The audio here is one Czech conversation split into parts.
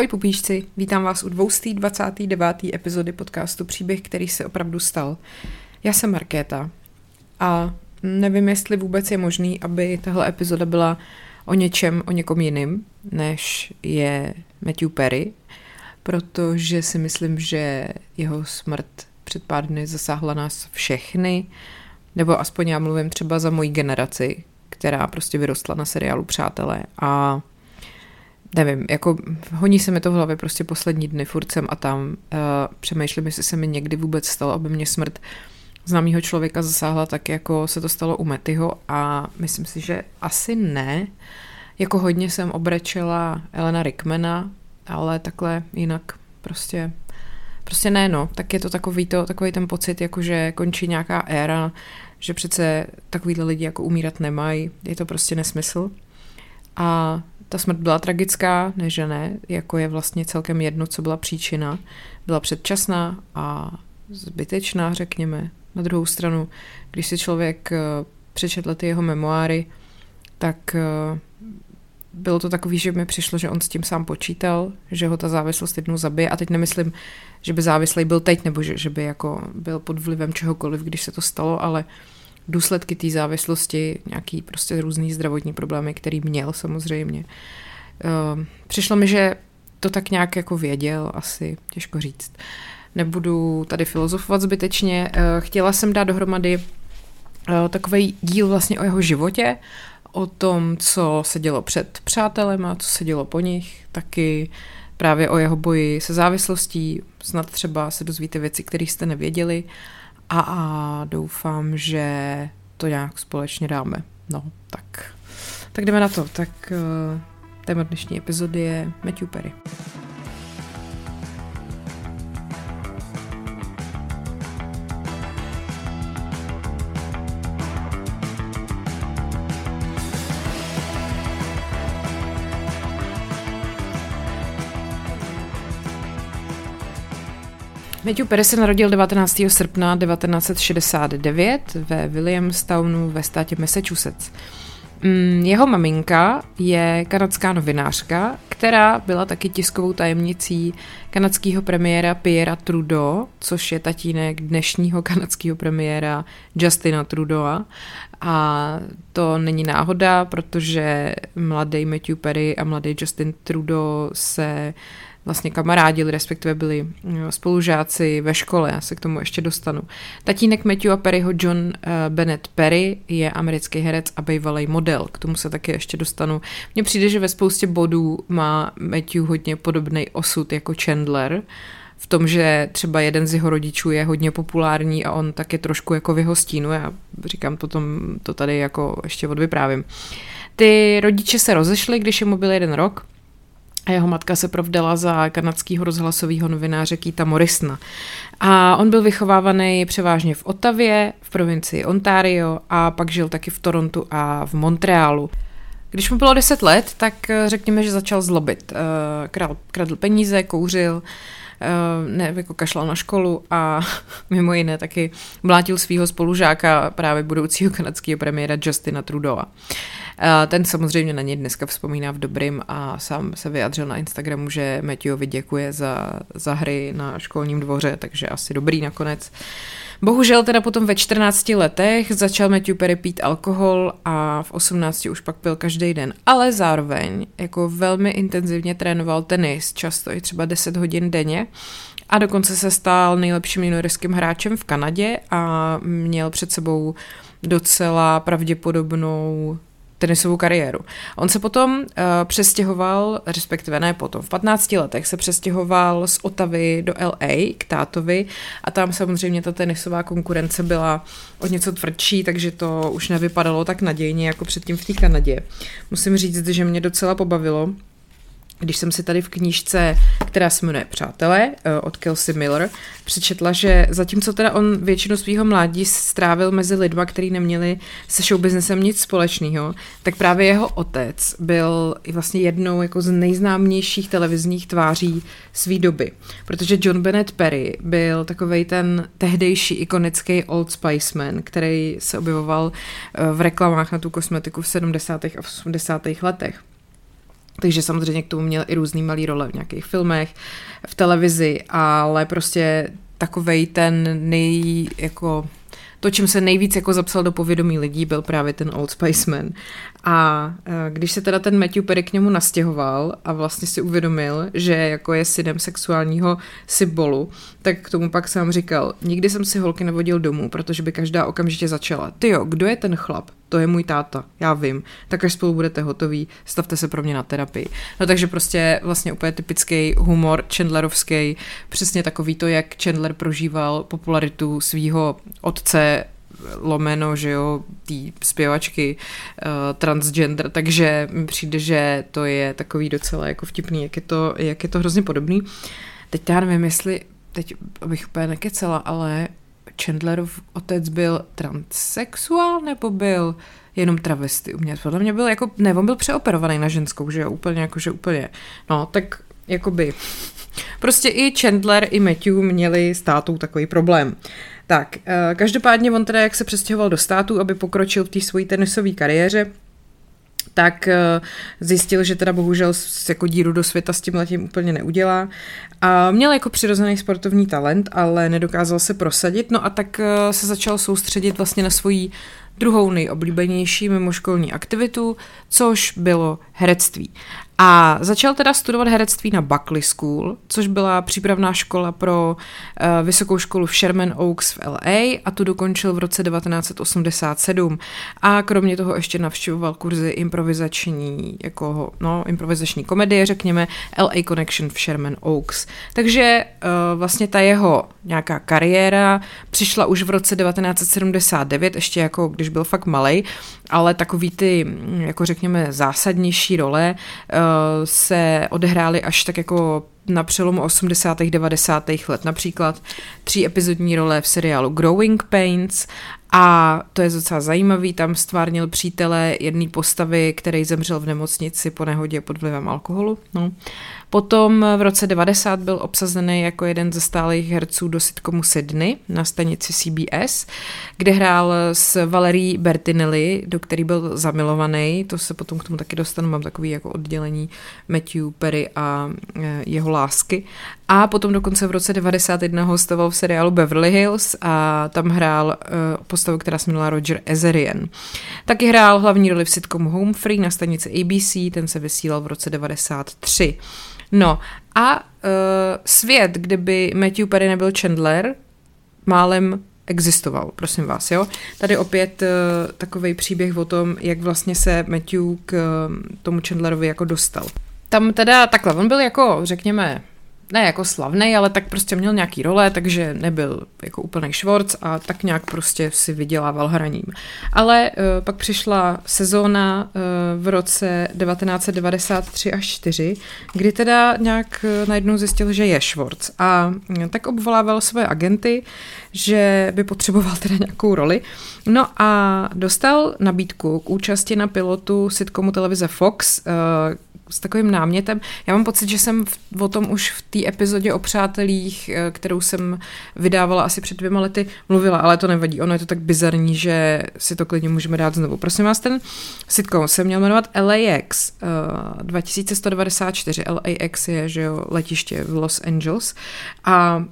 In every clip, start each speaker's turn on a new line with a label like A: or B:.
A: Ahoj pupíčci, vítám vás u 229. epizody podcastu Příběh, který se opravdu stal. Já jsem Markéta a nevím, jestli vůbec je možný, aby tahle epizoda byla o něčem, o někom jiným, než je Matthew Perry, protože si myslím, že jeho smrt před pár dny zasáhla nás všechny, nebo aspoň já mluvím třeba za moji generaci, která prostě vyrostla na seriálu Přátelé a nevím, jako honí se mi to v hlavě prostě poslední dny, furt jsem a tam. Uh, přemýšlím, jestli se mi někdy vůbec stalo, aby mě smrt známého člověka zasáhla tak, jako se to stalo u Metyho a myslím si, že asi ne. Jako hodně jsem obrečela Elena Rickmana, ale takhle jinak prostě prostě ne, no. Tak je to takový, to, takový ten pocit, jako že končí nějaká éra, že přece takovýhle lidi jako umírat nemají, je to prostě nesmysl. A ta smrt byla tragická, ne že ne, jako je vlastně celkem jedno, co byla příčina. Byla předčasná a zbytečná, řekněme. Na druhou stranu, když si člověk eh, přečetl ty jeho memoáry, tak eh, bylo to takový, že mi přišlo, že on s tím sám počítal, že ho ta závislost jednou zabije a teď nemyslím, že by závislý byl teď, nebo že, že by jako byl pod vlivem čehokoliv, když se to stalo, ale důsledky té závislosti, nějaký prostě různý zdravotní problémy, který měl samozřejmě. Ehm, přišlo mi, že to tak nějak jako věděl, asi těžko říct. Nebudu tady filozofovat zbytečně. Ehm, chtěla jsem dát dohromady ehm, takový díl vlastně o jeho životě, o tom, co se dělo před přátelem a co se dělo po nich, taky právě o jeho boji se závislostí, snad třeba se dozvíte věci, které jste nevěděli a, a doufám, že to nějak společně dáme. No, tak, tak jdeme na to. Tak uh, téma dnešní epizody je Matthew Perry. Matthew Perry se narodil 19. srpna 1969 ve Williamstownu ve státě Massachusetts. Mm, jeho maminka je kanadská novinářka, která byla taky tiskovou tajemnicí kanadského premiéra Pierre Trudeau, což je tatínek dnešního kanadského premiéra Justina Trudeau. A to není náhoda, protože mladý Matthew Perry a mladý Justin Trudeau se vlastně kamarádili, respektive byli eh, spolužáci ve škole, já se k tomu ještě dostanu. Tatínek Matthew a Perryho John uh, Bennett Perry je americký herec a bývalý model, k tomu se taky ještě dostanu. Mně přijde, že ve spoustě bodů má Matthew hodně podobný osud jako Chandler, v tom, že třeba jeden z jeho rodičů je hodně populární a on tak je trošku jako v jeho stínu, já říkám potom to tady jako ještě odvyprávím. Ty rodiče se rozešli, když mu byl jeden rok, a jeho matka se provdala za kanadského rozhlasového novináře Kýta Morrisona. A on byl vychovávaný převážně v Otavě, v provincii Ontario a pak žil taky v Torontu a v Montrealu. Když mu bylo 10 let, tak eh, řekněme, že začal zlobit. Eh, Král, kradl peníze, kouřil, ne, jako kašlal na školu a mimo jiné taky mlátil svého spolužáka, právě budoucího kanadského premiéra Justina Trudeau. Ten samozřejmě na něj dneska vzpomíná v dobrým a sám se vyjadřil na Instagramu, že Matthewovi děkuje za, za hry na školním dvoře, takže asi dobrý nakonec. Bohužel teda potom ve 14 letech začal Matthew Perry pít alkohol a v 18 už pak pil každý den, ale zároveň jako velmi intenzivně trénoval tenis, často i třeba 10 hodin denně. A dokonce se stal nejlepším juniorským hráčem v Kanadě a měl před sebou docela pravděpodobnou tenisovou kariéru. On se potom uh, přestěhoval, respektive ne potom, v 15 letech se přestěhoval z Otavy do LA k tátovi a tam samozřejmě ta tenisová konkurence byla o něco tvrdší, takže to už nevypadalo tak nadějně jako předtím v té Kanadě. Musím říct, že mě docela pobavilo, když jsem si tady v knížce, která se jmenuje Přátelé eh, od Kelsey Miller, přečetla, že zatímco teda on většinu svého mládí strávil mezi lidma, kteří neměli se showbiznesem nic společného, tak právě jeho otec byl vlastně jednou jako z nejznámějších televizních tváří své doby, protože John Bennett Perry byl takovej ten tehdejší ikonický Old Spice Man, který se objevoval eh, v reklamách na tu kosmetiku v 70. a 80. letech. Takže samozřejmě k tomu měl i různý malý role v nějakých filmech, v televizi, ale prostě takovej ten nej, jako to, čím se nejvíc jako zapsal do povědomí lidí, byl právě ten Old Spice Man. A e, když se teda ten Matthew Perry k němu nastěhoval a vlastně si uvědomil, že jako je synem sexuálního symbolu, tak k tomu pak sám říkal, nikdy jsem si holky nevodil domů, protože by každá okamžitě začala. Ty jo, kdo je ten chlap? To je můj táta, já vím. Tak až spolu budete hotoví, stavte se pro mě na terapii. No takže prostě vlastně úplně typický humor Chandlerovský, přesně takový to, jak Chandler prožíval popularitu svého otce lomeno, že jo, té zpěvačky uh, transgender, takže mi přijde, že to je takový docela jako vtipný, jak je to, jak je to hrozně podobný. Teď já nevím, jestli, teď abych úplně nekecela, ale Chandlerov otec byl transsexuál nebo byl jenom travesty umět? Podle mě byl jako, ne, on byl přeoperovaný na ženskou, že jo, úplně jako, že úplně, no, tak jakoby, prostě i Chandler, i Matthew měli s tátou takový problém. Tak, eh, každopádně on teda, jak se přestěhoval do státu, aby pokročil v té své tenisové kariéře, tak eh, zjistil, že teda bohužel jako díru do světa s tím letím úplně neudělá. A měl jako přirozený sportovní talent, ale nedokázal se prosadit, no a tak eh, se začal soustředit vlastně na svoji druhou nejoblíbenější mimoškolní aktivitu, což bylo herectví. A začal teda studovat herectví na Buckley School, což byla přípravná škola pro uh, vysokou školu v Sherman Oaks v LA a tu dokončil v roce 1987. A kromě toho ještě navštěvoval kurzy improvizační, jako, no, improvizační komedie, řekněme, LA Connection v Sherman Oaks. Takže uh, vlastně ta jeho nějaká kariéra přišla už v roce 1979, ještě jako když byl fakt malý, ale takový ty, jako řekněme, zásadnější role uh, se odehrály až tak jako na přelomu 80. 90. let. Například tří epizodní role v seriálu Growing Pains a to je docela zajímavý, tam stvárnil přítele jedné postavy, který zemřel v nemocnici po nehodě pod vlivem alkoholu. No. Potom v roce 90 byl obsazený jako jeden ze stálých herců do sitcomu Sydney na stanici CBS, kde hrál s Valerí Bertinelli, do který byl zamilovaný. To se potom k tomu taky dostanu, mám takový jako oddělení Matthew Perry a e, jeho lásky. A potom dokonce v roce 91 hostoval v seriálu Beverly Hills a tam hrál uh, postavu, která se jmenovala Roger Ezerian. Taky hrál hlavní roli v sitcomu Home Free na stanici ABC, ten se vysílal v roce 93. No a uh, svět, kde by Matthew Perry nebyl Chandler, málem existoval, prosím vás, jo. Tady opět uh, takový příběh o tom, jak vlastně se Matthew k uh, tomu Chandlerovi jako dostal. Tam teda takhle, on byl jako, řekněme, ne jako slavný, ale tak prostě měl nějaký role, takže nebyl jako úplný švorc a tak nějak prostě si vydělával hraním. Ale uh, pak přišla sezóna uh, v roce 1993 až 4, kdy teda nějak uh, najednou zjistil, že je švorc a uh, tak obvolával své agenty, že by potřeboval teda nějakou roli. No a dostal nabídku k účasti na pilotu sitcomu televize Fox, uh, s takovým námětem. Já mám pocit, že jsem v, o tom už v té epizodě o přátelích, eh, kterou jsem vydávala asi před dvěma lety, mluvila, ale to nevadí. Ono je to tak bizarní, že si to klidně můžeme dát znovu. Prosím vás, ten sitcom se měl jmenovat LAX uh, 2194. LAX je, že jo, letiště v Los Angeles. A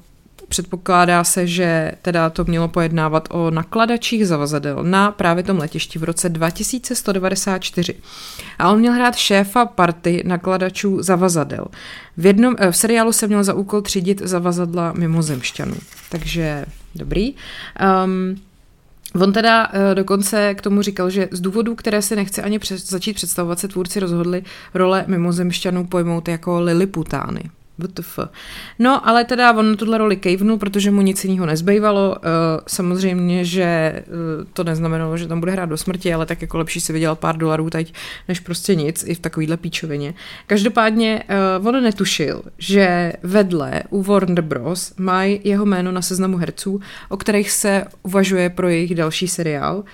A: Předpokládá se, že teda to mělo pojednávat o nakladačích zavazadel na právě tom letišti v roce 2194. A on měl hrát šéfa party nakladačů zavazadel. V, jednom, eh, v seriálu se měl za úkol třídit zavazadla mimozemšťanů. Takže dobrý. Um, On teda uh, dokonce k tomu říkal, že z důvodů, které si nechce ani přes, začít představovat, se tvůrci rozhodli role mimozemšťanů pojmout jako liliputány. WTF. No, ale teda on na tuhle roli kejvnul, protože mu nic jiného nezbývalo. Uh, samozřejmě, že uh, to neznamenalo, že tam bude hrát do smrti, ale tak jako lepší si vydělat pár dolarů teď, než prostě nic, i v takovýhle píčovině. Každopádně uh, on netušil, že vedle u Warner Bros. mají jeho jméno na seznamu herců, o kterých se uvažuje pro jejich další seriál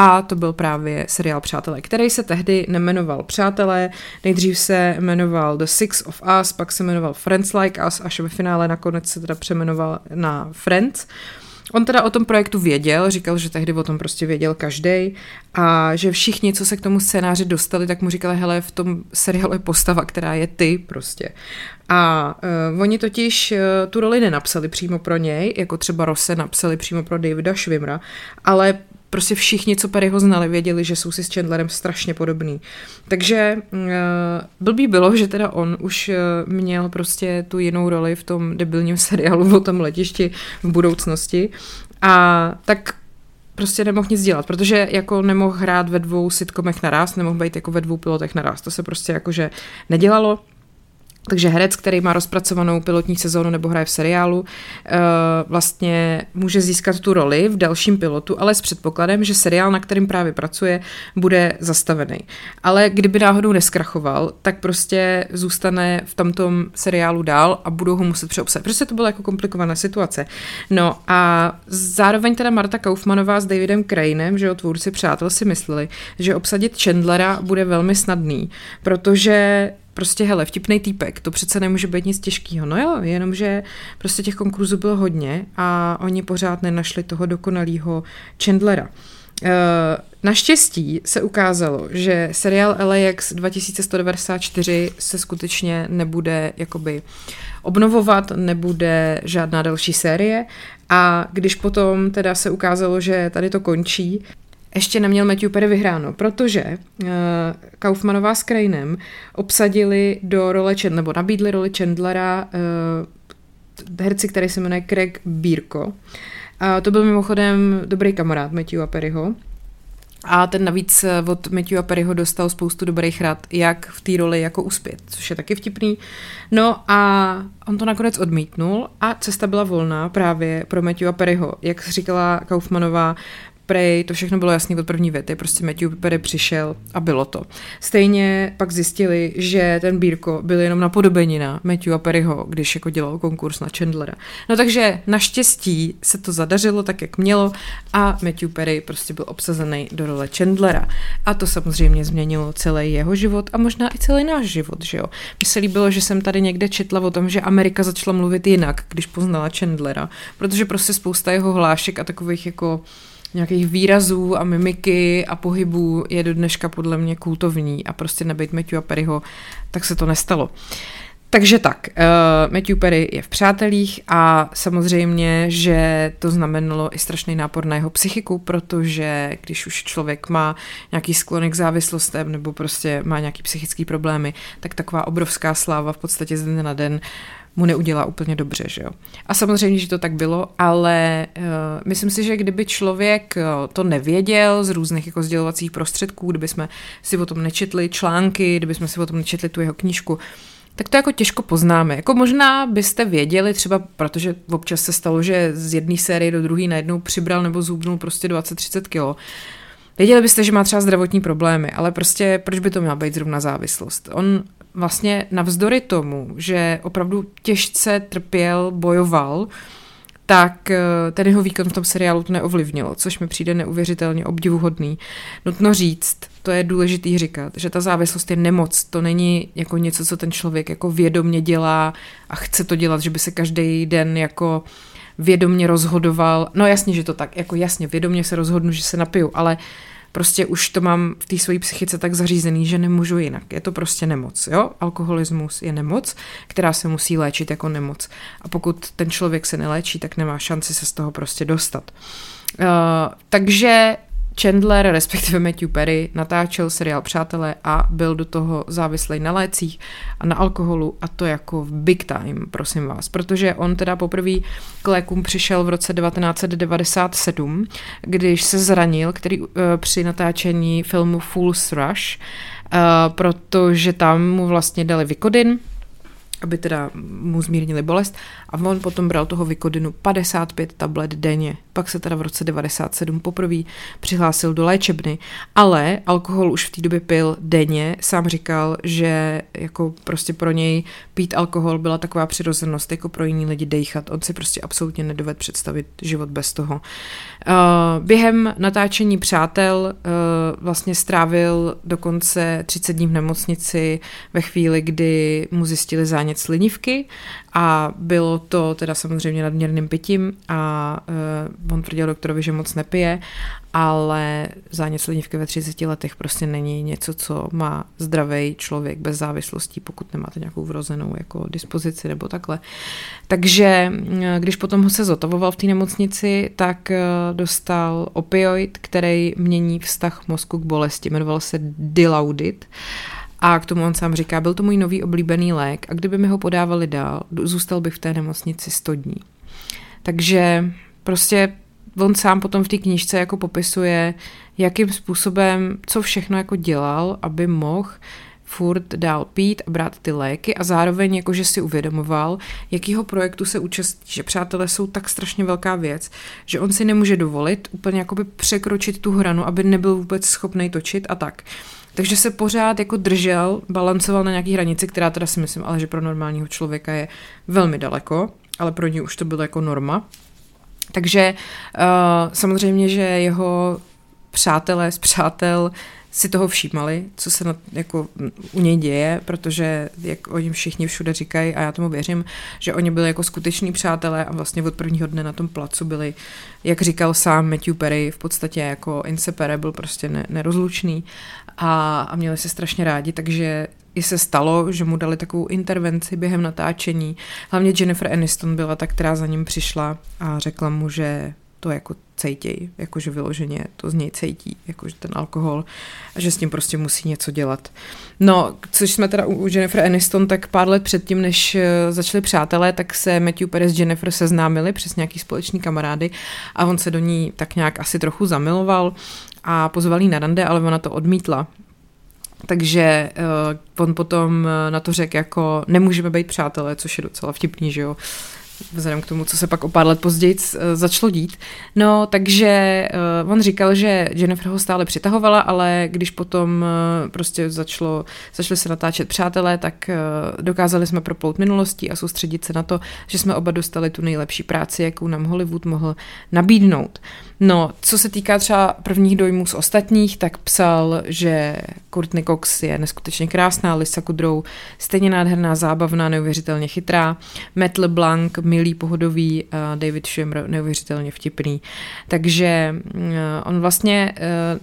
A: a to byl právě seriál Přátelé, který se tehdy nemenoval Přátelé, nejdřív se jmenoval The Six of Us, pak se jmenoval Friends Like Us, až ve finále nakonec se teda přemenoval na Friends. On teda o tom projektu věděl, říkal, že tehdy o tom prostě věděl každý a že všichni, co se k tomu scénáři dostali, tak mu říkali, hele, v tom seriálu je postava, která je ty prostě. A uh, oni totiž uh, tu roli nenapsali přímo pro něj, jako třeba Rose napsali přímo pro Davida Švimra, ale prostě všichni, co Perryho znali, věděli, že jsou si s Chandlerem strašně podobný. Takže uh, blbý bylo, že teda on už uh, měl prostě tu jinou roli v tom debilním seriálu o tom letišti v budoucnosti a tak prostě nemohl nic dělat, protože jako nemohl hrát ve dvou sitcomech naraz, nemohl být jako ve dvou pilotech naraz, to se prostě jakože nedělalo. Takže herec, který má rozpracovanou pilotní sezónu nebo hraje v seriálu, eh, vlastně může získat tu roli v dalším pilotu, ale s předpokladem, že seriál, na kterým právě pracuje, bude zastavený. Ale kdyby náhodou neskrachoval, tak prostě zůstane v tomto seriálu dál a budou ho muset přeobsadit. Prostě to byla jako komplikovaná situace. No a zároveň teda Marta Kaufmanová s Davidem Cranem, že jo, tvůrci přátel si mysleli, že obsadit Chandlera bude velmi snadný, protože prostě hele, vtipný týpek, to přece nemůže být nic těžkého. No jo, jenomže prostě těch konkurzů bylo hodně a oni pořád nenašli toho dokonalého Chandlera. Uh, naštěstí se ukázalo, že seriál LAX 2194 se skutečně nebude jakoby obnovovat, nebude žádná další série a když potom teda se ukázalo, že tady to končí, ještě neměl Matthew Perry vyhráno, protože uh, Kaufmanová s Cranem obsadili do role, nebo nabídli roli Chandlera uh, herci, který se jmenuje Craig Bírko. A to byl mimochodem dobrý kamarád Matthew a Perryho. A ten navíc eh, od Matthew a Perryho dostal spoustu dobrých rad, jak v té roli jako uspět, což je taky vtipný. No a on to nakonec odmítnul a cesta byla volná právě pro Matthew a Perryho. Jak říkala Kaufmanová, prej, to všechno bylo jasné od první věty, prostě Matthew Perry přišel a bylo to. Stejně pak zjistili, že ten Bírko byl jenom napodobenina Matthew a Perryho, když jako dělal konkurs na Chandlera. No takže naštěstí se to zadařilo tak, jak mělo a Matthew Perry prostě byl obsazený do role Chandlera. A to samozřejmě změnilo celý jeho život a možná i celý náš život, že jo. Mně se líbilo, že jsem tady někde četla o tom, že Amerika začala mluvit jinak, když poznala Chandlera, protože prostě spousta jeho hlášek a takových jako nějakých výrazů a mimiky a pohybů je do dneška podle mě kultovní a prostě nebejt Matthew a Perryho, tak se to nestalo. Takže tak, uh, Matthew Perry je v přátelích a samozřejmě, že to znamenalo i strašný nápor na jeho psychiku, protože když už člověk má nějaký sklon k závislostem nebo prostě má nějaký psychický problémy, tak taková obrovská sláva v podstatě z dne na den mu neudělá úplně dobře, že jo. A samozřejmě, že to tak bylo, ale uh, myslím si, že kdyby člověk uh, to nevěděl z různých jako sdělovacích prostředků, kdyby jsme si o tom nečetli články, kdyby jsme si o tom nečetli tu jeho knížku, tak to jako těžko poznáme. Jako možná byste věděli třeba, protože občas se stalo, že z jedné série do druhé najednou přibral nebo zubnul prostě 20-30 kilo. Věděli byste, že má třeba zdravotní problémy, ale prostě proč by to měla být zrovna závislost? On vlastně navzdory tomu, že opravdu těžce trpěl, bojoval, tak eh, ten jeho výkon v tom seriálu to neovlivnilo, což mi přijde neuvěřitelně obdivuhodný. Nutno říct, to je důležitý říkat, že ta závislost je nemoc, to není jako něco, co ten člověk jako vědomně dělá a chce to dělat, že by se každý den jako vědomně rozhodoval, no jasně, že to tak, jako jasně, vědomně se rozhodnu, že se napiju, ale prostě už to mám v té své psychice tak zařízený, že nemůžu jinak. Je to prostě nemoc, jo? Alkoholismus je nemoc, která se musí léčit jako nemoc. A pokud ten člověk se neléčí, tak nemá šanci se z toho prostě dostat. Uh, takže Chandler, respektive Matthew Perry, natáčel seriál Přátelé a byl do toho závislý na lécích a na alkoholu a to jako v big time, prosím vás, protože on teda poprvé k lékům přišel v roce 1997, když se zranil, který uh, při natáčení filmu Fool's Rush, uh, protože tam mu vlastně dali Vicodin, aby teda mu zmírnili bolest a on potom bral toho Vykodinu 55 tablet denně. Pak se teda v roce 97 poprvé přihlásil do léčebny, ale alkohol už v té době pil denně. Sám říkal, že jako prostě pro něj pít alkohol byla taková přirozenost, jako pro jiný lidi dejchat. On si prostě absolutně nedoved představit život bez toho. Uh, během natáčení Přátel uh, vlastně strávil dokonce 30 dní v nemocnici ve chvíli, kdy mu zjistili zánět slinivky a bylo to teda samozřejmě nadměrným pitím a uh, on tvrdil doktorovi, že moc nepije, ale zánět slinivky ve 30 letech prostě není něco, co má zdravý člověk bez závislostí, pokud nemáte nějakou vrozenou jako dispozici nebo takhle. Takže když potom ho se zotavoval v té nemocnici, tak dostal opioid, který mění vztah mozku k bolesti. Jmenoval se Dilaudid. A k tomu on sám říká, byl to můj nový oblíbený lék a kdyby mi ho podávali dál, zůstal bych v té nemocnici 100 dní. Takže prostě on sám potom v té knižce jako popisuje, jakým způsobem, co všechno jako dělal, aby mohl furt dál pít a brát ty léky a zároveň jakože si uvědomoval, jakýho projektu se účastní, že přátelé jsou tak strašně velká věc, že on si nemůže dovolit úplně jakoby překročit tu hranu, aby nebyl vůbec schopný točit a tak. Takže se pořád jako držel, balancoval na nějaký hranici, která teda si myslím, ale že pro normálního člověka je velmi daleko, ale pro ní už to bylo jako norma. Takže uh, samozřejmě, že jeho přátelé z přátel si toho všímali, co se na, jako u něj děje, protože jak oni všichni všude říkají a já tomu věřím, že oni byli jako skuteční přátelé a vlastně od prvního dne na tom placu byli, jak říkal sám Matthew Perry, v podstatě jako inseparable, prostě ne, nerozlučný a, a měli se strašně rádi, takže i se stalo, že mu dali takovou intervenci během natáčení. Hlavně Jennifer Aniston byla ta, která za ním přišla a řekla mu, že to jako cejtěj, jakože vyloženě to z něj cejtí, jakože ten alkohol a že s tím prostě musí něco dělat. No, což jsme teda u Jennifer Aniston, tak pár let předtím, než eh, začali přátelé, tak se Matthew Perez s Jennifer seznámili přes nějaký společný kamarády a on se do ní tak nějak asi trochu zamiloval a pozval jí na rande, ale ona to odmítla. Takže uh, on potom uh, na to řekl jako nemůžeme být přátelé, což je docela vtipný, že jo vzhledem k tomu, co se pak o pár let později eh, začalo dít. No, takže uh, on říkal, že Jennifer ho stále přitahovala, ale když potom uh, prostě začalo, začali se natáčet přátelé, tak dokázali jsme proplout minulostí a soustředit se na to, že jsme oba dostali tu nejlepší práci, jakou nám Hollywood mohl nabídnout. No, co se týká třeba prvních dojmů z ostatních, tak psal, že Courtney Cox je neskutečně krásná, Lisa Kudrow stejně nádherná, zábavná, neuvěřitelně chytrá, Matt LeBlanc milý, pohodový, David Schwimmer neuvěřitelně vtipný. Takže mm, on vlastně eh,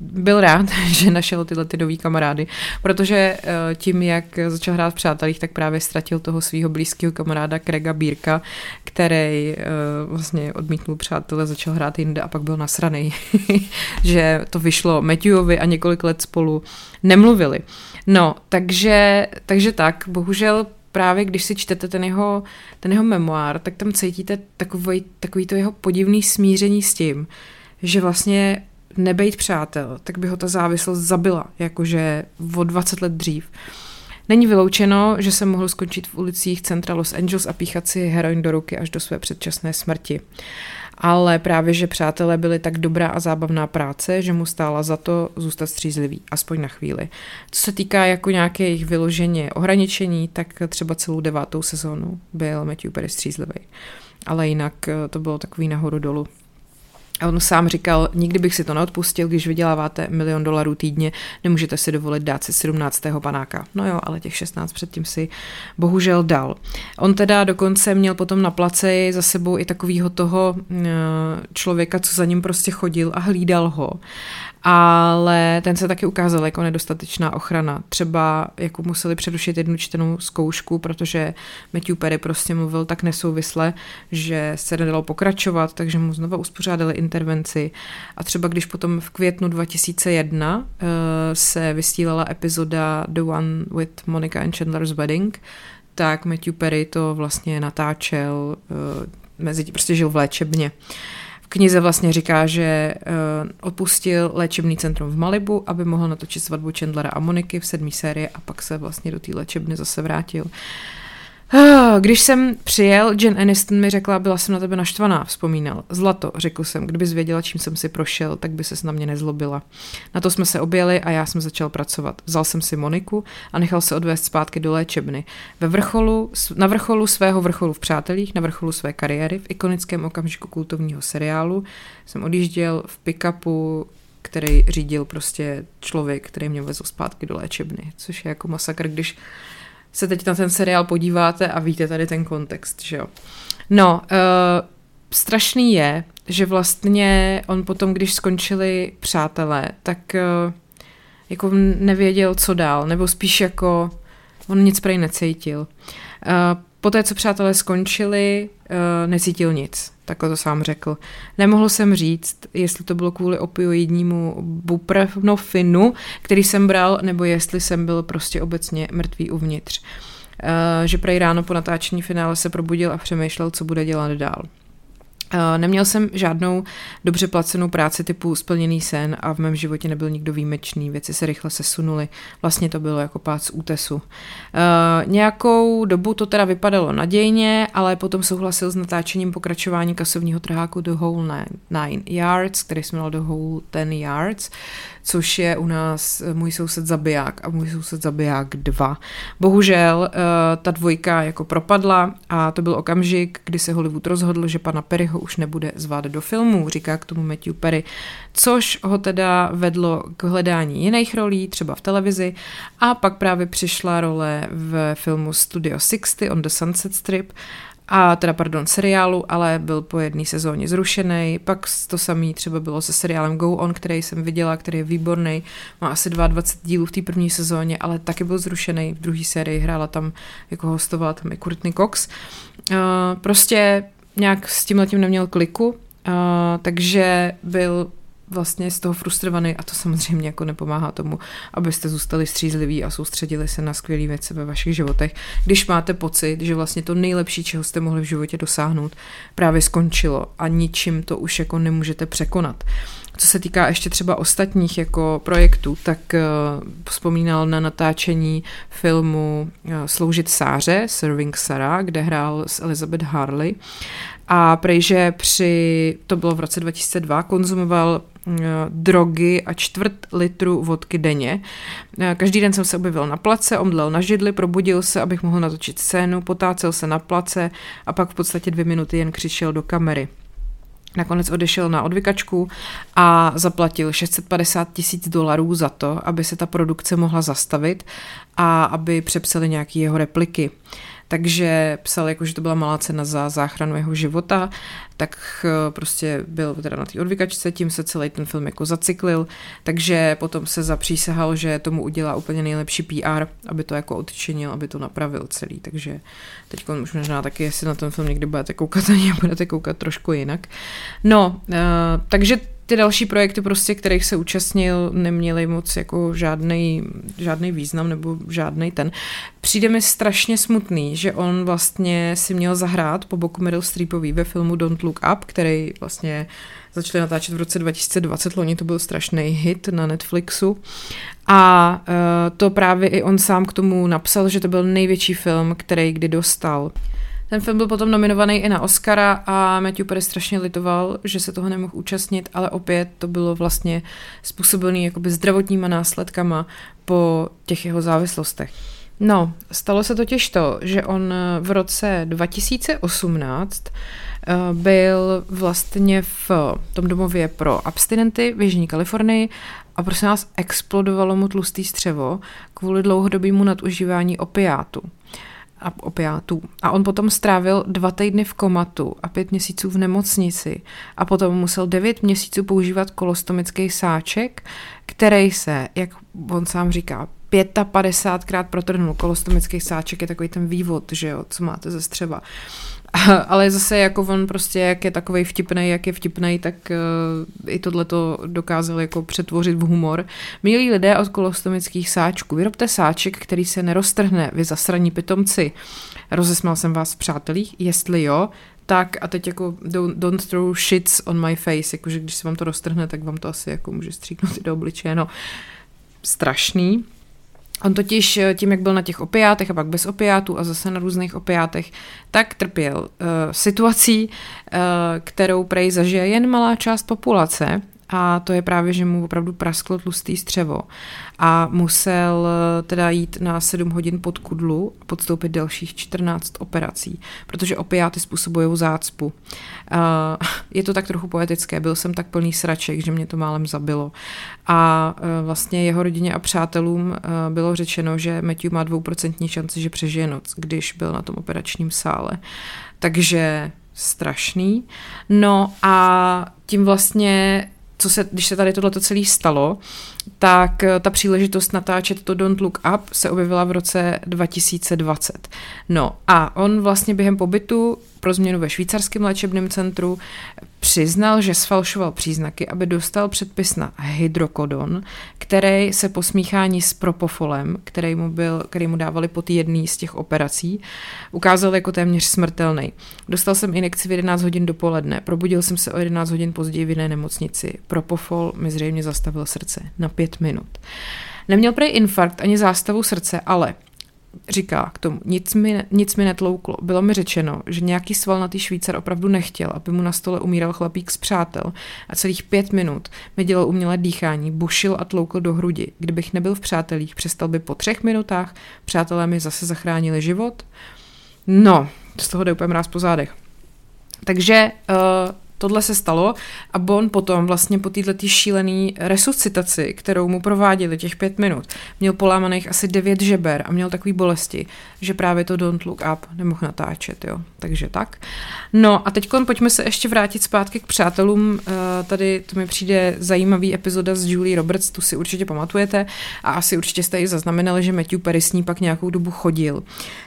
A: byl rád, že našel tyhle ty nový kamarády, protože eh, tím, jak začal hrát v Přátelích, tak právě ztratil toho svého blízkého kamaráda Krega Bírka, který eh, vlastně odmítnul přátele, začal hrát jinde a pak byl nasraný, že to vyšlo Matthewovi a několik let spolu nemluvili. No, takže, takže tak, bohužel právě když si čtete ten jeho, ten jeho memoár, tak tam cítíte takový, takový to jeho podivný smíření s tím, že vlastně nebejt přátel, tak by ho ta závislost zabila, jakože o 20 let dřív. Není vyloučeno, že se mohl skončit v ulicích centra Los Angeles a píchat si heroin do ruky až do své předčasné smrti ale právě, že přátelé byli tak dobrá a zábavná práce, že mu stála za to zůstat střízlivý, aspoň na chvíli. Co se týká jako nějakých vyloženě ohraničení, tak třeba celou devátou sezónu byl Matthew Perry střízlivý. Ale jinak eh, to bylo takový nahoru dolů. A on sám říkal, nikdy bych si to neodpustil, když vyděláváte milion dolarů týdně, nemůžete si dovolit dát si 17. panáka. No jo, ale těch 16 předtím si bohužel dal. On teda dokonce měl potom na place za sebou i takového toho eh, člověka, co za ním prostě chodil a hlídal ho ale ten se taky ukázal jako nedostatečná ochrana. Třeba jako museli přerušit jednu čtenou zkoušku, protože Matthew Perry prostě mluvil tak nesouvisle, že se nedalo pokračovat, takže mu znova uspořádali intervenci. A třeba když potom v květnu 2001 uh, eh, se vysílala epizoda The One with Monica and Chandler's Wedding, tak Matthew Perry to vlastně natáčel, uh, mezi prostě žil v léčebně. Uh, knize vlastně říká, že uh, opustil léčebný centrum v Malibu, aby mohl natočit svatbu Chandlera a Moniky v sedmý sérii a pak se vlastně do té léčebny zase vrátil. Ah, když jsem přijel, Jen Aniston mi řekla, byla jsem na tebe naštvaná, vzpomínal. Zlato, řekl jsem, kdybys věděla, čím jsem si prošel, tak by ses na mě nezlobila. Na to jsme se objeli a já jsem začal pracovat. Vzal jsem si Moniku a nechal se odvést zpátky do léčebny. Ve vrcholu, na vrcholu svého vrcholu v Přátelích, na vrcholu své kariéry, v ikonickém okamžiku kultovního seriálu, jsem odjížděl v pick-upu který řídil prostě člověk, který mě vezl zpátky do léčebny, což je jako masakr, když se teď na ten seriál podíváte a víte tady ten kontext, že jo. No, uh, strašný je, že vlastně on potom, když skončili přátelé, tak uh, jako nevěděl, co dál, nebo spíš jako on nic prej necítil. Uh, Poté, co přátelé skončili, uh, necítil nic. Takhle to sám řekl. Nemohl jsem říct, jestli to bylo kvůli opioidnímu buprofenu, který jsem bral, nebo jestli jsem byl prostě obecně mrtvý uvnitř. Uh, že prej ráno po natáčení finále se probudil a přemýšlel, co bude dělat dál. Eh, neměl jsem žádnou dobře placenou práci typu splněný sen a v mém životě nebyl nikdo výjimečný, věci se rychle sesunuly. Vlastně to bylo jako pád z útesu. Uh, nějakou dobu to teda vypadalo nadějně, ale potom souhlasil s natáčením pokračování kasovního trháku The Whole Nine Yards, který jsme měl The Whole Ten Yards, což je u nás můj soused zabiják a můj soused zabiják 2. Bohužel uh, ta dvojka jako propadla a to byl okamžik, kdy se Hollywood rozhodl, že pana Perryho už nebude zvát do filmu, říká k tomu Matthew Perry, což ho teda vedlo k hledání jiných rolí, třeba v televizi a pak právě přišla role v filmu Studio 60 on the Sunset Strip a teda pardon, seriálu, ale byl po jedné sezóně zrušený. Pak to samé třeba bylo se seriálem Go On, který jsem viděla, který je výborný. Má asi 22 dílů v té první sezóně, ale taky byl zrušený. V druhé sérii hrála tam, jako hostovala tam i Courtney Cox. Uh, prostě nějak s tím letím neměl kliku, uh, takže byl vlastně z toho frustrovaný a to samozřejmě jako nepomáhá tomu, abyste zůstali střízliví a soustředili se na skvělé věci ve vašich životech. Když máte pocit, že vlastně to nejlepší, čeho jste mohli v životě dosáhnout, právě skončilo a ničím to už jako nemůžete překonat. Co se týká ještě třeba ostatních jako projektů, tak uh, vzpomínal na natáčení filmu uh, Sloužit Sáře, Serving Sarah, kde hrál s Elizabeth Harley a prejže při, to bylo v roce 2002, konzumoval uh, drogy a čtvrt litru vodky denně. Každý den jsem se objevil na place, omdlel na židli, probudil se, abych mohl natočit scénu, potácel se na place a pak v podstatě dvě minuty jen křičel do kamery. Nakonec odešel na odvykačku a zaplatil 650 tisíc dolarů za to, aby se ta produkce mohla zastavit a aby přepsali nějaké jeho repliky. Takže psal, jako, že to byla malá cena za záchranu jeho života, tak eh, prostě byl teda na té odvykačce, tím se celý ten film jako zacyklil, takže potom se zapřísahal, že tomu udělá úplně nejlepší PR, aby to jako odčinil, aby to napravil celý, takže teď už možná taky, jestli na ten film někdy budete koukat, ani budete koukat trošku jinak. No, uh, takže ty další projekty, prostě, kterých se účastnil, neměly moc jako žádný, žádný význam nebo žádný ten. Přijde mi strašně smutný, že on vlastně si měl zahrát po boku Meryl Streepový ve filmu Don't Look Up, který vlastně začali natáčet v roce 2020, loni to byl strašný hit na Netflixu. A uh, to právě i on sám k tomu napsal, že to byl největší film, který kdy dostal. Ten film byl potom nominovaný i na Oscara a Matthew Perry strašně litoval, že se toho nemohl účastnit, ale opět to bylo vlastně způsobené jakoby zdravotníma následkama po těch jeho závislostech. No, stalo se totiž to, že on v roce 2018 eh, byl vlastně v tom domově pro abstinenty v Jižní Kalifornii a prosím nás explodovalo mu tlustý střevo kvůli dlouhodobému nadužívání opiátu a opiátů. A on potom strávil dva týdny v komatu a pět měsíců v nemocnici a potom musel devět měsíců používat kolostomický sáček, který se, jak on sám říká, 55krát protrhnul. Kolostomický sáček je takový ten vývod, že jo, co máte ze střeva. Ale zase jako on prostě, jak je takový vtipný, jak je vtipný, tak uh, i tohle to dokázal jako přetvořit v humor. Milí lidé od kolostomických sáčků, vyrobte sáček, který se neroztrhne, vy zasraní pitomci. Rozesmál jsem vás přátelích, jestli jo, tak a teď jako don't, don't throw shits on my face, jakože když se vám to roztrhne, tak vám to asi jako může stříknout i do obličeje, no strašný. On totiž eh, tím, jak byl na těch opiátech a pak bez opiátů a zase na různých opiátech, tak trpěl uh, situací, uh, kterou prej zažije jen malá část populace a to je právě, že mu opravdu prasklo tlustý střevo a musel eh, teda jít na 7 hodin pod kudlu a podstoupit dalších 14 operací, protože opiáty způsobují zácpu. Uh, je to tak trochu poetické, byl jsem tak plný sraček, že mě to málem zabilo. A uh, vlastně jeho rodině a přátelům bylo řečeno, že Matthew má dvouprocentní šanci, že přežije noc, když byl na tom operačním sále. Takže strašný. No a tím vlastně co se, když se tady tohleto celé stalo, tak eh, ta příležitost natáčet to Don't Look Up se objevila v roce 2020. No a on vlastně během pobytu pro změnu ve švýcarském léčebném centru přiznal, že sfalšoval příznaky, aby dostal předpis na hydrokodon, který se po smíchání s propofolem, který mu, byl, který mu dávali pod jedný z těch operací, ukázal jako téměř smrtelný. Dostal jsem injekci v 11 hodin dopoledne, probudil jsem se o 11 hodin později v jiné nemocnici. Propofol mi zřejmě zastavil srdce na pět minut. Neměl prej infarkt ani zástavu srdce, ale říká k tomu, nic mi, nic mi netlouklo. Bylo mi řečeno, že nějaký svalnatý Švýcar opravdu nechtěl, aby mu na stole umíral chlapík z přátel a celých pět minut mi dělal umělé dýchání, bušil a tloukl do hrudi. Kdybych nebyl v přátelích, přestal by po třech minutách, přátelé mi zase zachránili život. No, z toho jde úplně mráz po zádech. Takže uh, tohle se stalo a Bon potom vlastně po této šílené resuscitaci, kterou mu prováděli těch pět minut, měl polámaných asi devět žeber a měl takový bolesti, že právě to Don't Look Up nemohl natáčet, jo. Takže tak. No a teď pojďme se ještě vrátit zpátky k přátelům. Eh, tady to mi přijde zajímavý epizoda s Julie Roberts, tu si určitě pamatujete a asi určitě jste i zaznamenali, že Matthew Perry s ní pak nějakou dobu chodil.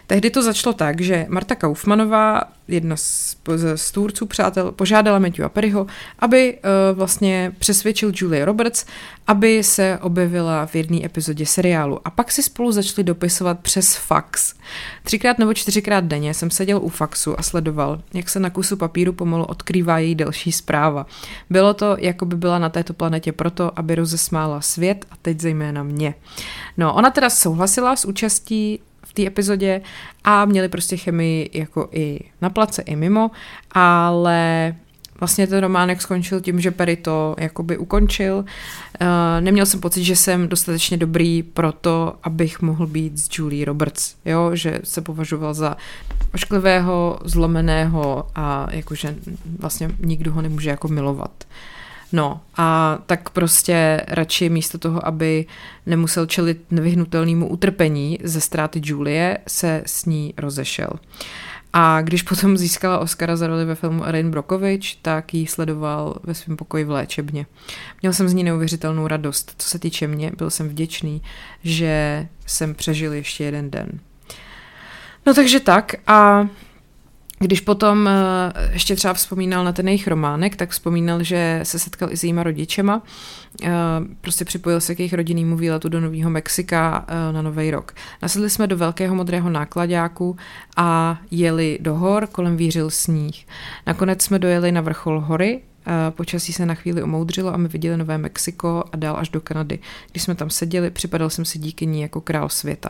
A: Tehdy to začalo tak, že Marta Kaufmanová, jedna z, z tvůrců přátel, požádala Matthew Perryho, aby uh, vlastně přesvědčil Julie Roberts, aby se objevila v jedné epizodě seriálu. A pak si spolu začali dopisovat přes fax. Třikrát nebo čtyřikrát denně jsem seděl u faxu a sledoval, jak se na kusu papíru pomalu odkrývá její další zpráva. Bylo to, jako by byla na této planetě proto, aby rozesmála svět a teď zejména mě. No, ona teda souhlasila s účastí v té epizodě a měli prostě chemii jako i na place, i mimo, ale vlastně ten románek skončil tím, že Perry to jakoby ukončil. Uh, neměl jsem pocit, že jsem dostatečně dobrý pro to, abych mohl být s Julie Roberts, jo, že se považoval za ošklivého, zlomeného a jakože vlastně nikdo ho nemůže jako milovat. No a tak prostě radši místo toho, aby nemusel čelit nevyhnutelnému utrpení ze ztráty Julie, se s ní rozešel. A když potom získala Oscara za roli ve filmu Erin Brokovich, tak ji sledoval ve svém pokoji v léčebně. Měl jsem z ní neuvěřitelnou radost. Co se týče mě, byl jsem vděčný, že jsem přežil ještě jeden den. No takže tak a když potom eh, ještě třeba vzpomínal na ten jejich románek, tak vzpomínal, že se setkal i s jejíma rodičema. Eh, prostě připojil se k jejich rodinnému výletu do Nového Mexika eh, na Nový rok. Nasedli jsme do velkého modrého nákladáku a jeli do hor, kolem vířil sníh. Nakonec jsme dojeli na vrchol hory, Počasí se na chvíli omoudřilo a my viděli Nové Mexiko a dál až do Kanady. Když jsme tam seděli, připadal jsem si díky ní jako král světa.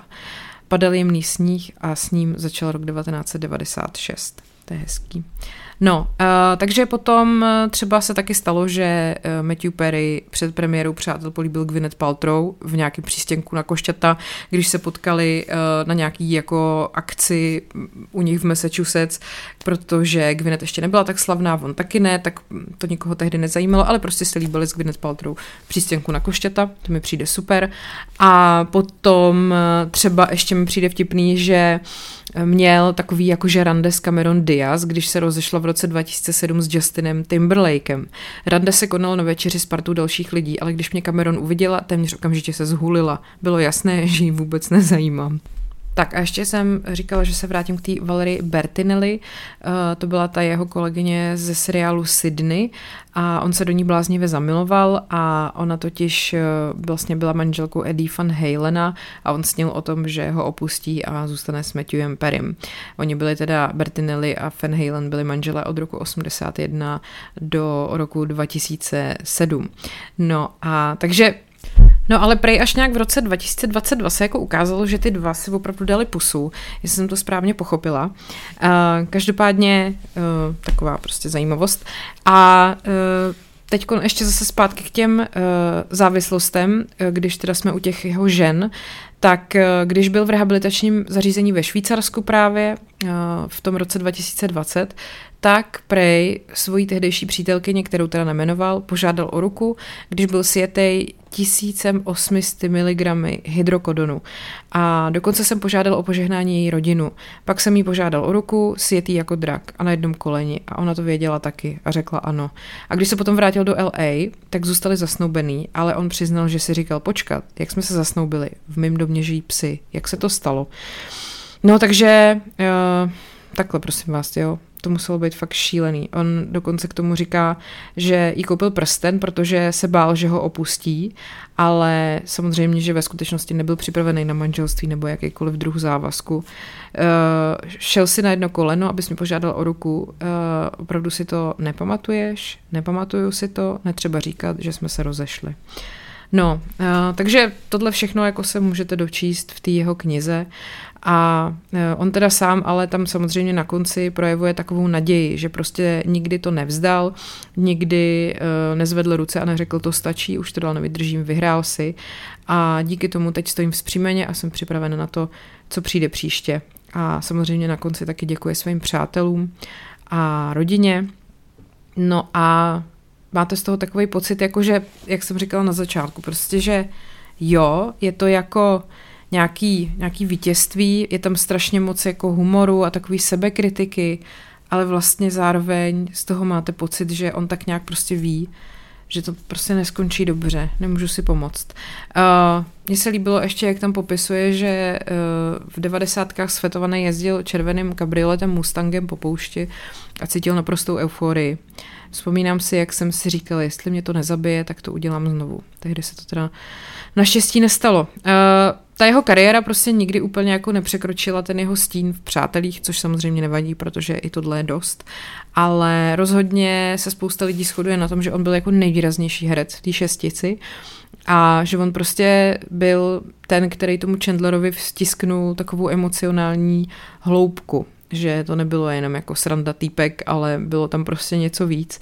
A: Padal jemný sníh a s ním začal rok 1996. To je hezký. No, uh, takže potom uh, třeba se taky stalo, že uh, Matthew Perry před premiérou Přátel políbil Gwyneth Paltrow v nějakém přístěnku na Košťata, když se potkali uh, na nějaký jako akci u nich v Massachusetts, protože Gwyneth ještě nebyla tak slavná, on taky ne, tak to nikoho tehdy nezajímalo, ale prostě se líbili s Gwyneth Paltrow přístěnku na Košťata, to mi přijde super. A potom třeba ještě mi přijde vtipný, že měl takový jakože rande s Cameron Diaz, když se rozešla v roce 2007 s Justinem Timberlakem. Rande se konalo na večeři s partou dalších lidí, ale když mě Cameron uviděla, téměř okamžitě se zhulila. Bylo jasné, že ji vůbec nezajímám. Tak a ještě jsem říkala, že se vrátím k té Valery Bertinelli, uh, to byla ta jeho kolegyně ze seriálu Sydney a on se do ní bláznivě zamiloval a ona totiž uh, vlastně byla manželkou Eddie Van Halena a on snil o tom, že ho opustí a zůstane s Matthewem Perrym. Oni byli teda, Bertinelli a Van Halen byli manželé od roku 81 do roku 2007. No a takže No ale prej až nějak v roce 2022 se jako ukázalo, že ty dva si opravdu dali pusu, jestli jsem to správně pochopila. Uh, každopádně uh, taková prostě zajímavost. A uh, teď ještě zase zpátky k těm uh, závislostem, když teda jsme u těch jeho žen, tak když byl v rehabilitačním zařízení ve Švýcarsku právě v tom roce 2020, tak Prej svojí tehdejší přítelkyni, kterou teda nemenoval, požádal o ruku, když byl sjetej 1800 mg hydrokodonu. A dokonce jsem požádal o požehnání její rodinu. Pak jsem jí požádal o ruku, sjetý jako drak a na jednom koleni. A ona to věděla taky a řekla ano. A když se potom vrátil do LA, tak zůstali zasnoubený, ale on přiznal, že si říkal, počkat, jak jsme se zasnoubili, v mém domě žijí psy, jak se to stalo. No takže uh, takhle prosím vás, jo to muselo být fakt šílený. On dokonce k tomu říká, že jí koupil prsten, protože se bál, že ho opustí, ale samozřejmě, že ve skutečnosti nebyl připravený na manželství nebo jakýkoliv druh závazku. Uh, šel si na jedno koleno, abys mi požádal o ruku. Uh, opravdu si to nepamatuješ? Nepamatuju si to, netřeba říkat, že jsme se rozešli. No, uh, takže tohle všechno jako se můžete dočíst v té jeho knize a e, on teda sám, ale tam samozřejmě na konci projevuje takovou naději, že prostě nikdy to nevzdal, nikdy e, nezvedl ruce a neřekl, to stačí, už to dál nevydržím, vyhrál si. A díky tomu teď stojím vzpřímeně a jsem připravena na to, co přijde příště. A samozřejmě na konci taky děkuji svým přátelům a rodině. No a máte z toho takový pocit, jako že, jak jsem říkala na začátku, prostě, že jo, je to jako nějaký, nějaký vítězství, je tam strašně moc jako humoru a takový sebekritiky, ale vlastně zároveň z toho máte pocit, že on tak nějak prostě ví, že to prostě neskončí dobře, nemůžu si pomoct. Uh, mně se líbilo ještě, jak tam popisuje, že uh, v devadesátkách svetovaný jezdil červeným kabrioletem Mustangem po poušti a cítil naprostou euforii. Vzpomínám si, jak jsem si říkal, jestli mě to nezabije, tak to udělám znovu. Tehdy se to teda naštěstí nestalo. Uh, ta jeho kariéra prostě nikdy úplně jako nepřekročila ten jeho stín v přátelích, což samozřejmě nevadí, protože i tohle je dost. Ale rozhodně se spousta lidí shoduje na tom, že on byl jako nejvýraznější herec v té šestici a že on prostě byl ten, který tomu Chandlerovi vstisknul takovou emocionální hloubku že to nebylo jenom jako sranda týpek, ale bylo tam prostě něco víc.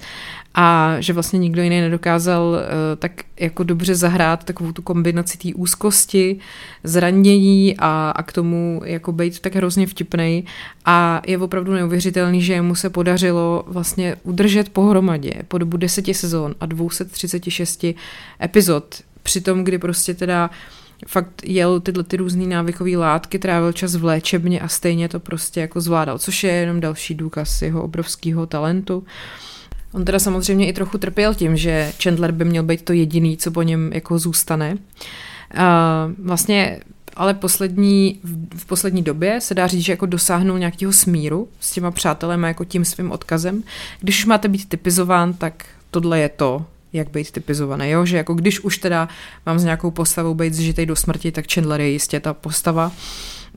A: A že vlastně nikdo jiný nedokázal uh, tak jako dobře zahrát takovou tu kombinaci té úzkosti, zranění a, a k tomu jako být tak hrozně vtipnej. A je opravdu neuvěřitelný, že mu se podařilo vlastně udržet pohromadě po dobu deseti sezon a 236 epizod, při tom, kdy prostě teda fakt jel tyhle ty různé návykové látky, trávil čas v léčebně a stejně to prostě jako zvládal, což je jenom další důkaz jeho obrovského talentu. On teda samozřejmě i trochu trpěl tím, že Chandler by měl být to jediný, co po něm jako zůstane. A vlastně ale poslední, v poslední době se dá říct, že jako dosáhnul nějakého smíru s těma přátelem a jako tím svým odkazem. Když už máte být typizován, tak tohle je to, jak být typizovaný, jo? že jako když už teda mám s nějakou postavou být zžitej do smrti, tak Chandler je jistě ta postava.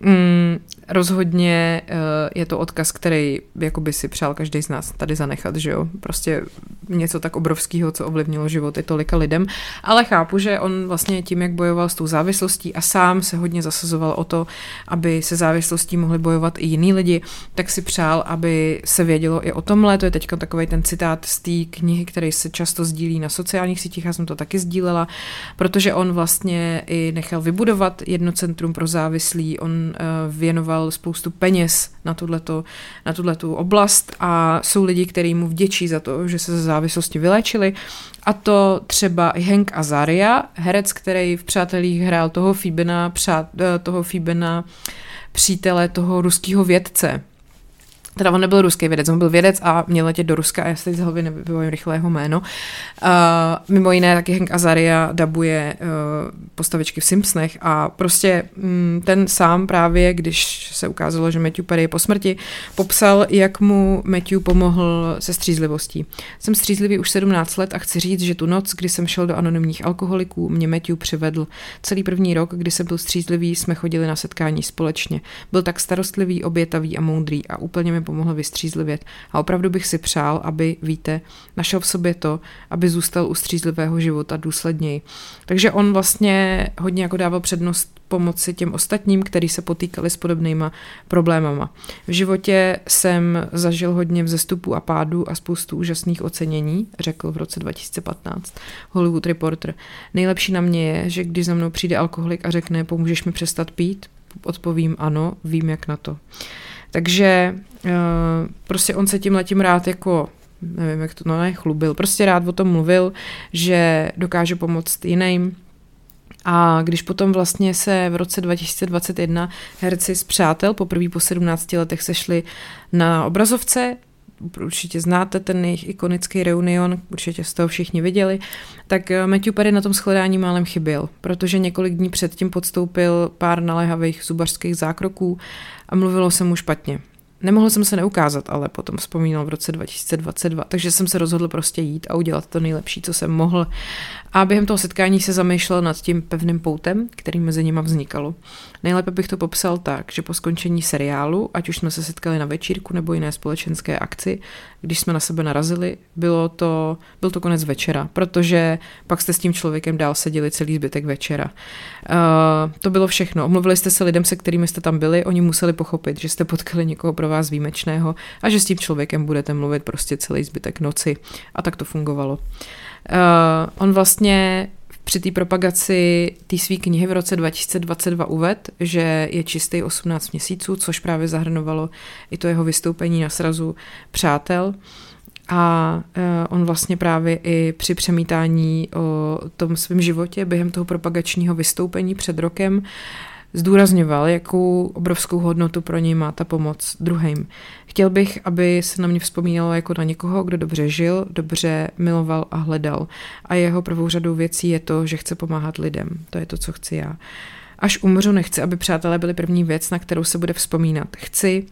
A: Mm, rozhodně uh, je to odkaz, který jako by si přál každý z nás tady zanechat, že jo? Prostě něco tak obrovského, co ovlivnilo životy tolika lidem. Ale chápu, že on vlastně tím, jak bojoval s tou závislostí a sám se hodně zasazoval o to, aby se závislostí mohli bojovat i jiní lidi, tak si přál, aby se vědělo i o tomhle. To je teď takový ten citát z té knihy, který se často sdílí na sociálních sítích, já jsem to taky sdílela, protože on vlastně i nechal vybudovat jedno centrum pro závislí, on věnoval spoustu peněz na tuto na tuhletu oblast a jsou lidi, kteří mu vděčí za to, že se ze závislosti vylečili. A to třeba Hank Azaria, herec, který v Přátelích hrál toho Fíbena, přát, eh, toho Fíbena přítele toho ruského vědce, Teda on nebyl ruský vědec, on byl vědec a měl letět do Ruska a já si z hlavy nevybavím rychle jeho jméno. Uh, mimo jiné taky Hank Azaria dabuje uh, postavičky v Simpsonech a prostě um, ten sám právě, když se ukázalo, že Matthew Perry je po smrti, popsal, jak mu Matthew pomohl se střízlivostí. Jsem střízlivý už 17 let a chci říct, že tu noc, kdy jsem šel do anonymních alkoholiků, mě Matthew přivedl. Celý první rok, kdy jsem byl střízlivý, jsme chodili na setkání společně. Byl tak starostlivý, obětavý a moudrý a úplně mi pomohl vystřízlivět. A opravdu bych si přál, aby, víte, našel v sobě to, aby zůstal u střízlivého života důsledněji. Takže on vlastně hodně jako dával přednost pomoci těm ostatním, kteří se potýkali s podobnýma problémama. V životě jsem zažil hodně vzestupů a pádů a spoustu úžasných ocenění, řekl v roce 2015 Hollywood Reporter. Nejlepší na mě je, že když za mnou přijde alkoholik a řekne, pomůžeš mi přestat pít, odpovím ano, vím jak na to. Takže uh, prostě on se tím letím rád jako nevím, jak to, no ne, chlubil, prostě rád o tom mluvil, že dokáže pomoct jiným, a když potom vlastně se v roce 2021 herci z Přátel poprvé po 17 letech sešli na obrazovce, určitě znáte ten jejich ikonický reunion, určitě jste ho všichni viděli, tak eh, Matthew Perry na tom shledání málem chyběl, protože několik dní předtím podstoupil pár naléhavých zubařských zákroků a mluvilo se mu špatně. Nemohl jsem se neukázat, ale potom vzpomínal v roce 2022, takže jsem se rozhodl prostě jít a udělat to nejlepší, co jsem mohl. A během toho setkání se zamýšlel nad tím pevným poutem, který mezi nimi vznikalo. Nejlépe bych to popsal tak, že po skončení seriálu, ať už jsme se setkali na večírku nebo jiné společenské akci, když jsme na sebe narazili, bylo to, byl to konec večera, protože pak jste s tím člověkem dál seděli celý zbytek večera. Uh, to bylo všechno. Omluvili jste se lidem, se kterými jste tam byli, oni museli pochopit, že jste potkali někoho pro vás výjimečného a že s tím člověkem budete mluvit prostě celý zbytek noci. A tak to fungovalo. Uh, on vlastně při té propagaci té své knihy v roce 2022 uved, že je čistý 18 měsíců, což právě zahrnovalo i to jeho vystoupení na srazu Přátel. A e, on vlastně právě i při přemítání o tom svém životě během toho propagačního vystoupení před rokem zdůrazňoval, jakou obrovskou hodnotu pro něj má ta pomoc druhým. Chtěl bych, aby se na mě vzpomínalo jako na někoho, kdo dobře žil, dobře miloval a hledal. A jeho prvou řadou věcí je to, že chce pomáhat lidem. To je to, co chci já. Až umřu, nechci, aby přátelé byli první věc, na kterou se bude vzpomínat. Chci,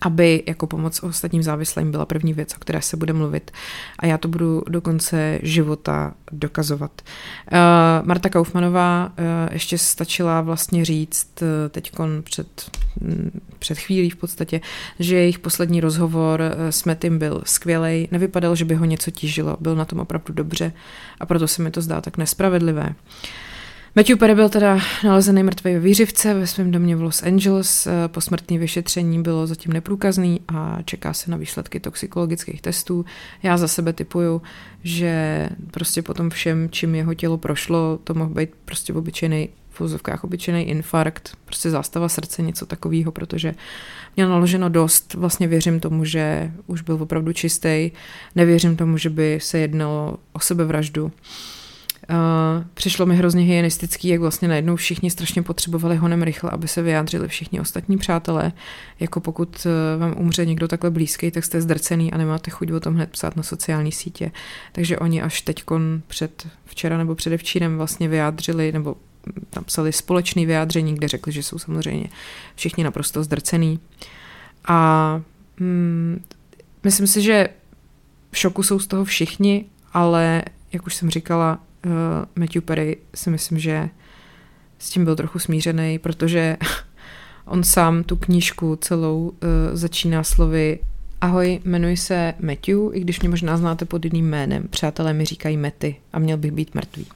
A: aby jako pomoc ostatním závislým byla první věc, o které se bude mluvit. A já to budu do konce života dokazovat. Uh, Marta Kaufmanová uh, ještě stačila vlastně říct uh, teď před, mm, před chvílí v podstatě, že jejich poslední rozhovor s Metym byl skvělý, nevypadal, že by ho něco tížilo, byl na tom opravdu dobře a proto se mi to zdá tak nespravedlivé. Uh, Matthew Perry byl teda nalezený mrtvý ve výřivce ve svém domě v Los Angeles. Eh, posmrtné vyšetření bylo zatím neprůkazný a čeká se na výsledky toxikologických testů. Já za sebe typuju, že prostě potom všem, čím jeho tělo prošlo, to mohl být prostě obyčejný v úzovkách obyčejný infarkt, prostě zástava srdce, něco takového, protože měl naloženo dost. Vlastně věřím tomu, že už byl opravdu čistý. Nevěřím tomu, že by se jednalo o sebevraždu. Uh, přišlo mi hrozně hygienistický, jak vlastně najednou všichni strašně potřebovali honem rychle, aby se vyjádřili všichni ostatní přátelé. Jako pokud uh, vám umře někdo takhle blízký, tak jste zdrcený a nemáte chuť o tom hned psát na sociální sítě. Takže oni až teď před včera nebo předevčírem vlastně vyjádřili, nebo tam psali společný vyjádření, kde řekli, že jsou samozřejmě všichni naprosto zdrcený. A hmm, myslím si, že v šoku jsou z toho všichni, ale jak už jsem říkala, uh, Matthew Perry si myslím, že s tím byl trochu smířený, protože on sám tu knížku celou uh, začíná slovy Ahoj, jmenuji se Matthew, i když mě možná znáte pod jiným jménem. Přátelé mi říkají Mety a měl bych být mrtvý.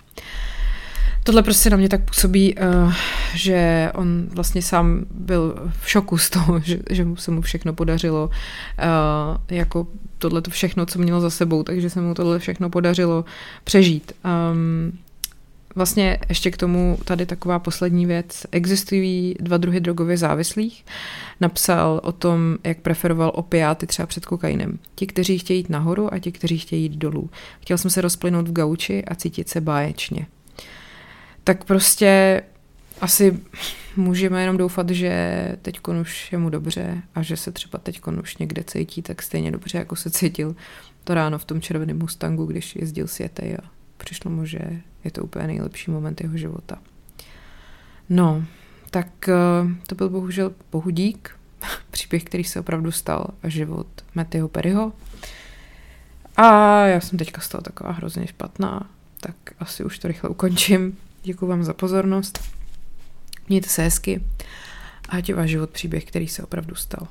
A: Tohle prostě na mě tak působí, uh, že on vlastně sám byl v šoku z toho, že, že se mu všechno podařilo, uh, jako tohle to všechno, co měl za sebou, takže se mu tohle všechno podařilo přežít. Um, Vlastně ještě k tomu tady taková poslední věc. Existují dva druhy drogově závislých. Napsal o tom, jak preferoval opiáty třeba před kokainem. Ti, kteří chtějí jít nahoru a ti, kteří chtějí jít dolů. Chtěl jsem se rozplynout v gauči a cítit se báječně tak prostě asi můžeme jenom doufat, že teď už je mu dobře a že se třeba teď už někde cítí tak stejně dobře, jako se cítil to ráno v tom červeném Mustangu, když jezdil světej a přišlo mu, že je to úplně nejlepší moment jeho života. No, tak eh, to byl bohužel bohudík, příběh, který se opravdu stal a život Mattyho Perryho. A já jsem teďka toho taková hrozně špatná, tak asi už to rychle ukončím. Děkuji vám za pozornost. Mějte se hezky a ať je váš život příběh, který se opravdu stal.